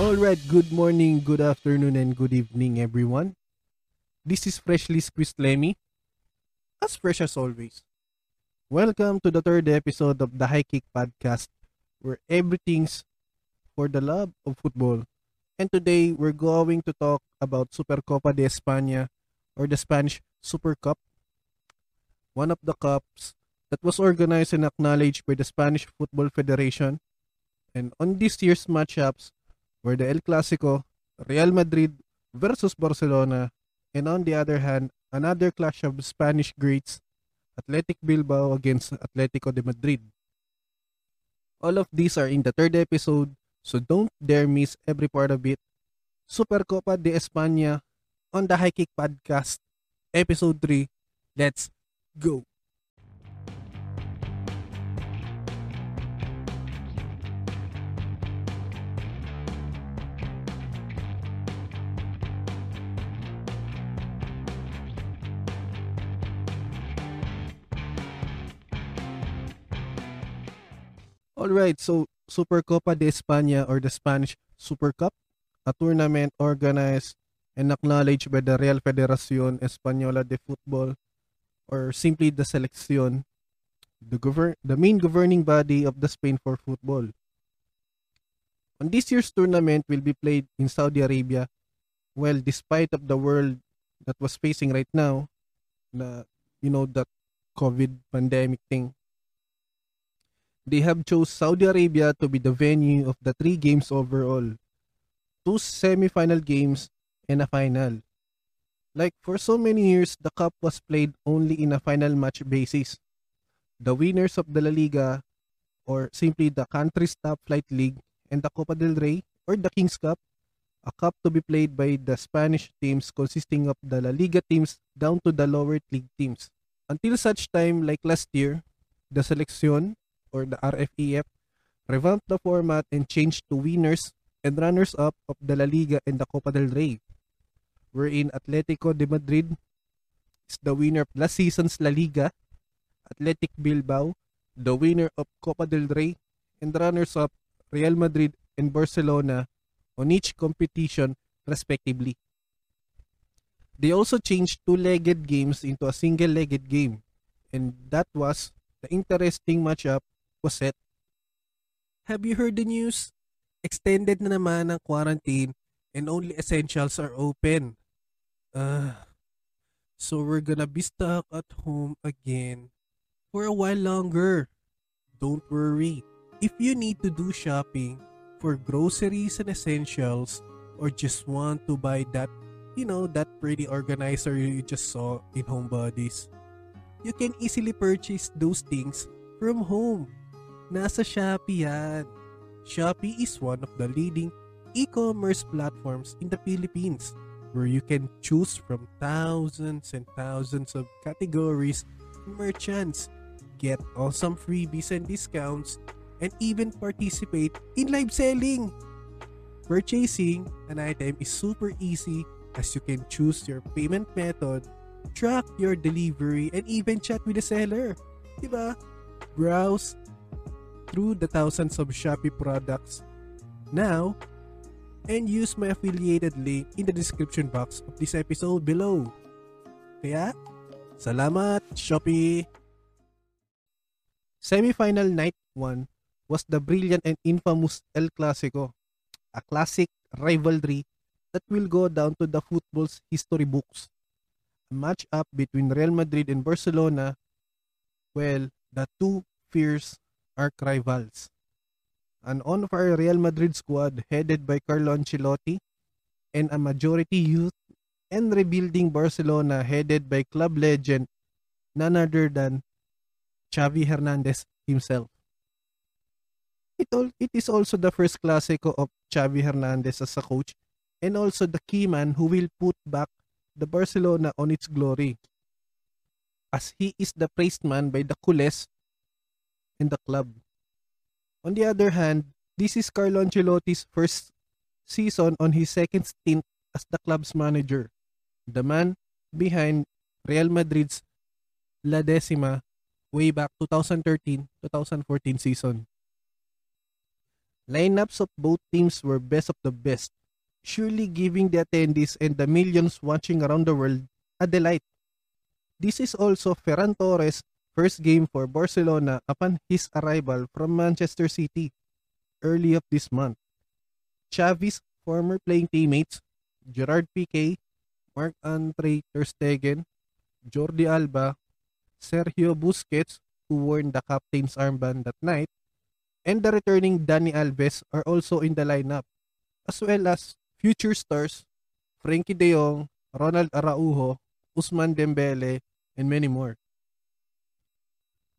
All right, good morning, good afternoon, and good evening, everyone. This is Freshly Squeezed Lemmy, as fresh as always. Welcome to the third episode of the High Kick Podcast, where everything's for the love of football. And today, we're going to talk about Supercopa de España, or the Spanish Super Cup, one of the cups that was organized and acknowledged by the Spanish Football Federation. And on this year's matchups, were the El Clasico, Real Madrid versus Barcelona, and on the other hand, another clash of Spanish greats, Athletic Bilbao against Atletico de Madrid. All of these are in the third episode, so don't dare miss every part of it. Supercopa de España on the High Kick Podcast, Episode 3. Let's go! Alright, so Supercopa de España or the Spanish Super Cup, a tournament organized and acknowledged by the Real Federación Española de Football or simply the Selección, the, govern- the main governing body of the Spain for football. On this year's tournament will be played in Saudi Arabia. Well, despite of the world that was facing right now, the you know that COVID pandemic thing, they have chose Saudi Arabia to be the venue of the three games overall. Two semi-final games and a final. Like for so many years, the cup was played only in a final match basis. The winners of the La Liga, or simply the country's top flight league, and the Copa del Rey, or the King's Cup, a cup to be played by the Spanish teams consisting of the La Liga teams down to the lower league teams. Until such time, like last year, the Selección, or the RFEF, revamped the format and changed to winners and runners-up of the La Liga and the Copa del Rey, wherein Atletico de Madrid is the winner of last season's La Liga, Athletic Bilbao, the winner of Copa del Rey, and runners-up Real Madrid and Barcelona on each competition respectively. They also changed two-legged games into a single-legged game, and that was the interesting matchup set. Have you heard the news? Extended na naman ang quarantine and only essentials are open. Uh, so we're gonna be stuck at home again for a while longer. Don't worry. If you need to do shopping for groceries and essentials or just want to buy that, you know, that pretty organizer you just saw in Home Bodies, you can easily purchase those things from home. Nasa Shopee yan. Shopee is one of the leading e-commerce platforms in the Philippines where you can choose from thousands and thousands of categories merchants, get awesome freebies and discounts, and even participate in live selling. Purchasing an item is super easy as you can choose your payment method, track your delivery, and even chat with the seller. Diba? Browse through the thousands of Shopee products now and use my affiliated link in the description box of this episode below. Kaya, salamat Shopee! Semi-final night 1 was the brilliant and infamous El Clasico, a classic rivalry that will go down to the football's history books. A match up between Real Madrid and Barcelona, well, the two fierce arch rivals. An on-fire Real Madrid squad headed by Carlo Ancelotti and a majority youth and rebuilding Barcelona headed by club legend none other than Xavi Hernandez himself. It, all, it is also the first Clásico of Xavi Hernandez as a coach and also the key man who will put back the Barcelona on its glory as he is the praised man by the culés in the club. On the other hand, this is Carlo Ancelotti's first season on his second stint as the club's manager, the man behind Real Madrid's La Decima way back 2013-2014 season. Lineups of both teams were best of the best, surely giving the attendees and the millions watching around the world a delight. This is also Ferran Torres' first game for Barcelona upon his arrival from Manchester City early of this month. Xavi's former playing teammates, Gerard Piqué, Marc-Andre Ter Stegen, Jordi Alba, Sergio Busquets, who wore the captain's armband that night, and the returning Dani Alves are also in the lineup, as well as future stars Frenkie De Jong, Ronald Araujo, Ousmane Dembele, and many more.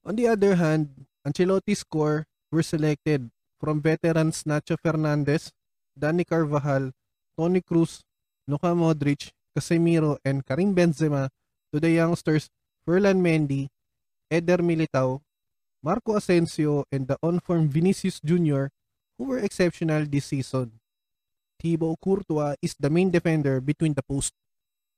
On the other hand, Ancelotti's core were selected from veterans Nacho Fernandez, Dani Carvajal, Toni Kroos, Luka Modric, Casemiro, and Karim Benzema to the youngsters Ferland Mendy, Eder Militao, Marco Asensio, and the on-form Vinicius Jr., who were exceptional this season. Thibaut Courtois is the main defender between the posts.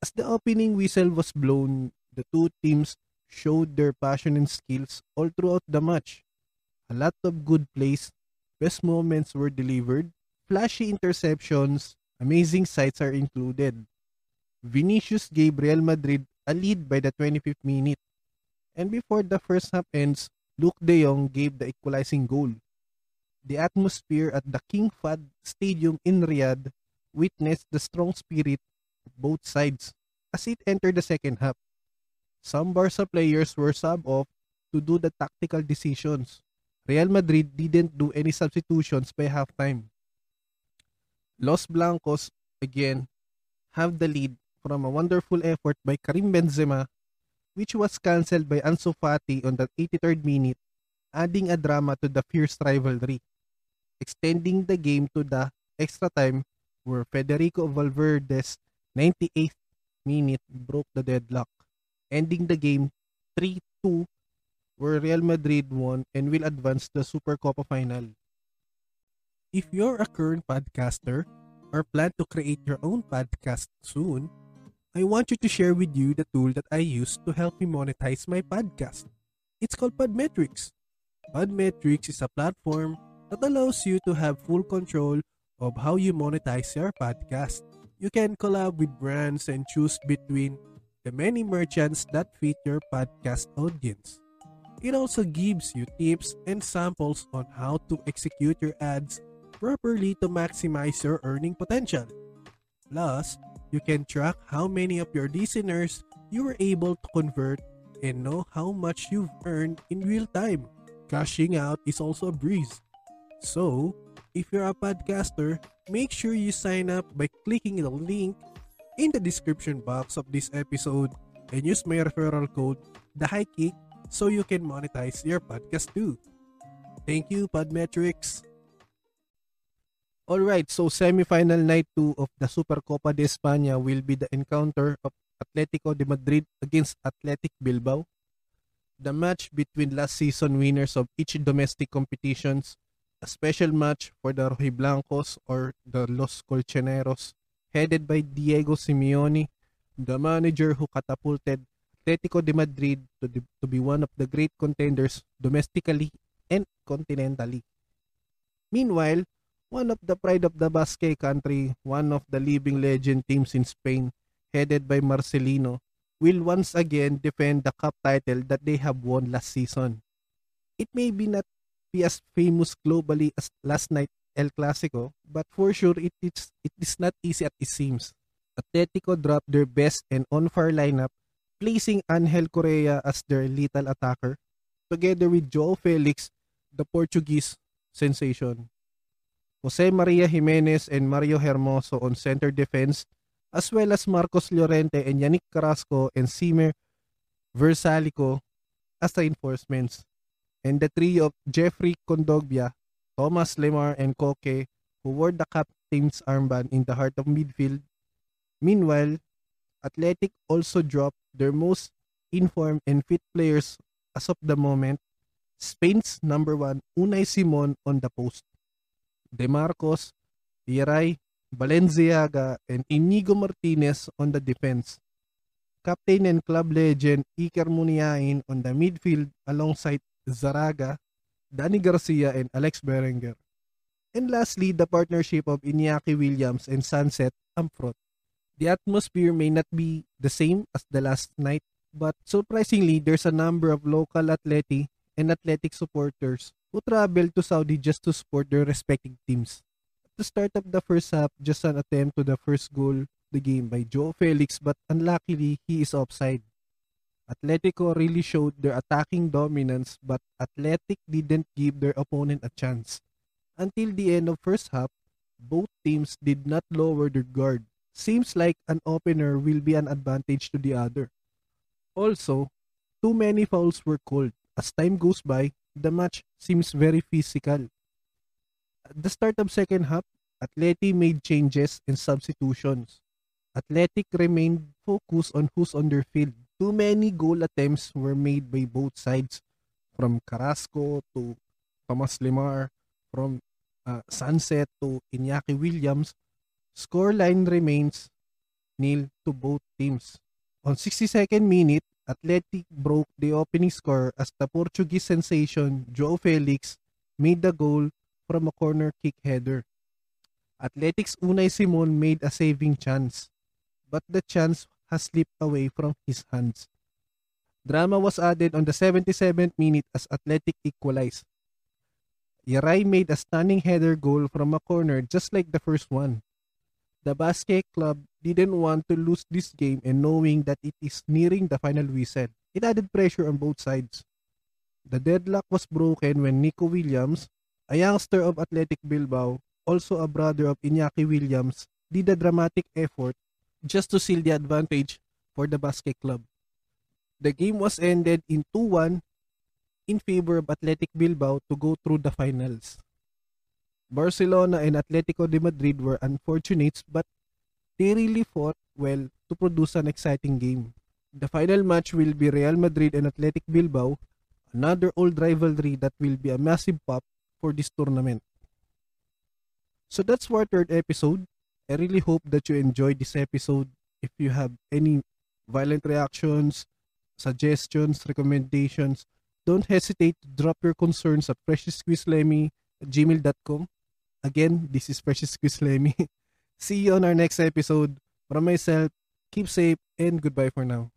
As the opening whistle was blown, the two teams showed their passion and skills all throughout the match. A lot of good plays, best moments were delivered, flashy interceptions, amazing sights are included. Vinicius gave Real Madrid a lead by the 25th minute. And before the first half ends, Luuk De Jong gave the equalizing goal. The atmosphere at the King Fahd Stadium in Riyadh witnessed the strong spirit of both sides as it entered the second half. Some Barca players were sub off to do the tactical decisions. Real Madrid didn't do any substitutions by halftime. Los Blancos again have the lead from a wonderful effort by Karim Benzema which was cancelled by Ansu Fati on the 83rd minute, adding a drama to the fierce rivalry, extending the game to the extra time where Federico Valverde's 98th minute broke the deadlock, ending the game 3-2 where Real Madrid won and will advance the Super Copa final. If you're a current podcaster or plan to create your own podcast soon, I want you to share with you the tool that I use to help me monetize my podcast. It's called Podmetrics. Podmetrics is a platform that allows you to have full control of how you monetize your podcast. You can collab with brands and choose between the many merchants that fit your podcast audience. It also gives you tips and samples on how to execute your ads properly to maximize your earning potential. Plus, you can track how many of your listeners you were able to convert and know how much you've earned in real time. Cashing out is also a breeze. So, if you're a podcaster, make sure you sign up by clicking the link in the description box of this episode and use my referral code, the high kick, so you can monetize your podcast too. Thank you, Podmetrics. All right, so semifinal night 2 of the Supercopa de España will be the encounter of Atletico de Madrid against Athletic Bilbao. The match between last season winners of each domestic competitions, a special match for the Rojiblancos or the Los Colchoneros, headed by Diego Simeone, the manager who catapulted Atletico de Madrid to, the, to be one of the great contenders domestically and continentally. Meanwhile, one of the pride of the Basque country, one of the living legend teams in Spain, headed by Marcelino, will once again defend the cup title that they have won last season. It may be not be as famous globally as last night El Clasico, but for sure it is, it is not easy as it seems. Atletico dropped their best and on-fire lineup, placing Angel Correa as their lethal attacker, together with Joao Felix, the Portuguese sensation. Jose Maria Gimenez and Mario Hermoso on center defense, as well as Marcos Llorente and Yannick Carrasco and Sime Vrsaljko as reinforcements. And the trio of Geoffrey Kondogbia, Thomas Lemar, and Koke, who wore the captain's armband in the heart of midfield. Meanwhile, Athletic also dropped their most informed and fit players as of the moment, Spain's number one Unai Simon on the post. De Marcos, Balenziaga, and Inigo Martinez on the defense. Captain and club legend Iker Muniain on the midfield alongside Zarraga, Danny Garcia, and Alex Berenger. And lastly, the partnership of Iñaki Williams and Sunset Amfrot. The atmosphere may not be the same as the last night, but surprisingly, there's a number of local athletic and athletic supporters who travel to Saudi just to support their respective teams. At the start of the first half, just an attempt to the first goal the game by Joe Felix, but unluckily, he is offside. Atletico really showed their attacking dominance, but Athletic didn't give their opponent a chance. Until the end of first half, both teams did not lower their guard. Seems like an opener will be an advantage to the other. Also, too many fouls were called. As time goes by, the match seems very physical. At the start of second half, Atleti made changes and substitutions. Athletic remained focused on who's on their field. Too many goal attempts were made by both sides, from Carrasco to Thomas Lemar, from uh, Sancet to Iñaki Williams. Scoreline remains nil to both teams. On 62nd minute, Athletic broke the opening score as the Portuguese sensation Joao Felix made the goal from a corner kick header. Athletics Unai Simon made a saving chance, but the chance has slipped away from his hands. Drama was added on the 77th minute as Athletic equalized. Yeray made a stunning header goal from a corner just like the first one. The Basque club didn't want to lose this game and knowing that it is nearing the final whistle, it added pressure on both sides. The deadlock was broken when Nico Williams, a youngster of Athletic Bilbao, also a brother of Iñaki Williams, did a dramatic effort just to seal the advantage for the Basque club. The game was ended in 2-1 in favor of Athletic Bilbao to go through the finals. Barcelona and Atletico de Madrid were unfortunate but they really fought well to produce an exciting game. The final match will be Real Madrid and Athletic Bilbao, another old rivalry that will be a massive pop for this tournament. So that's our third episode. I really hope that you enjoyed this episode. If you have any violent reactions, suggestions, recommendations, don't hesitate to drop your concerns at freshlysqueezedlemmy at gmail.com. Again, this is Precious See you on our next episode. From myself, keep safe and goodbye for now.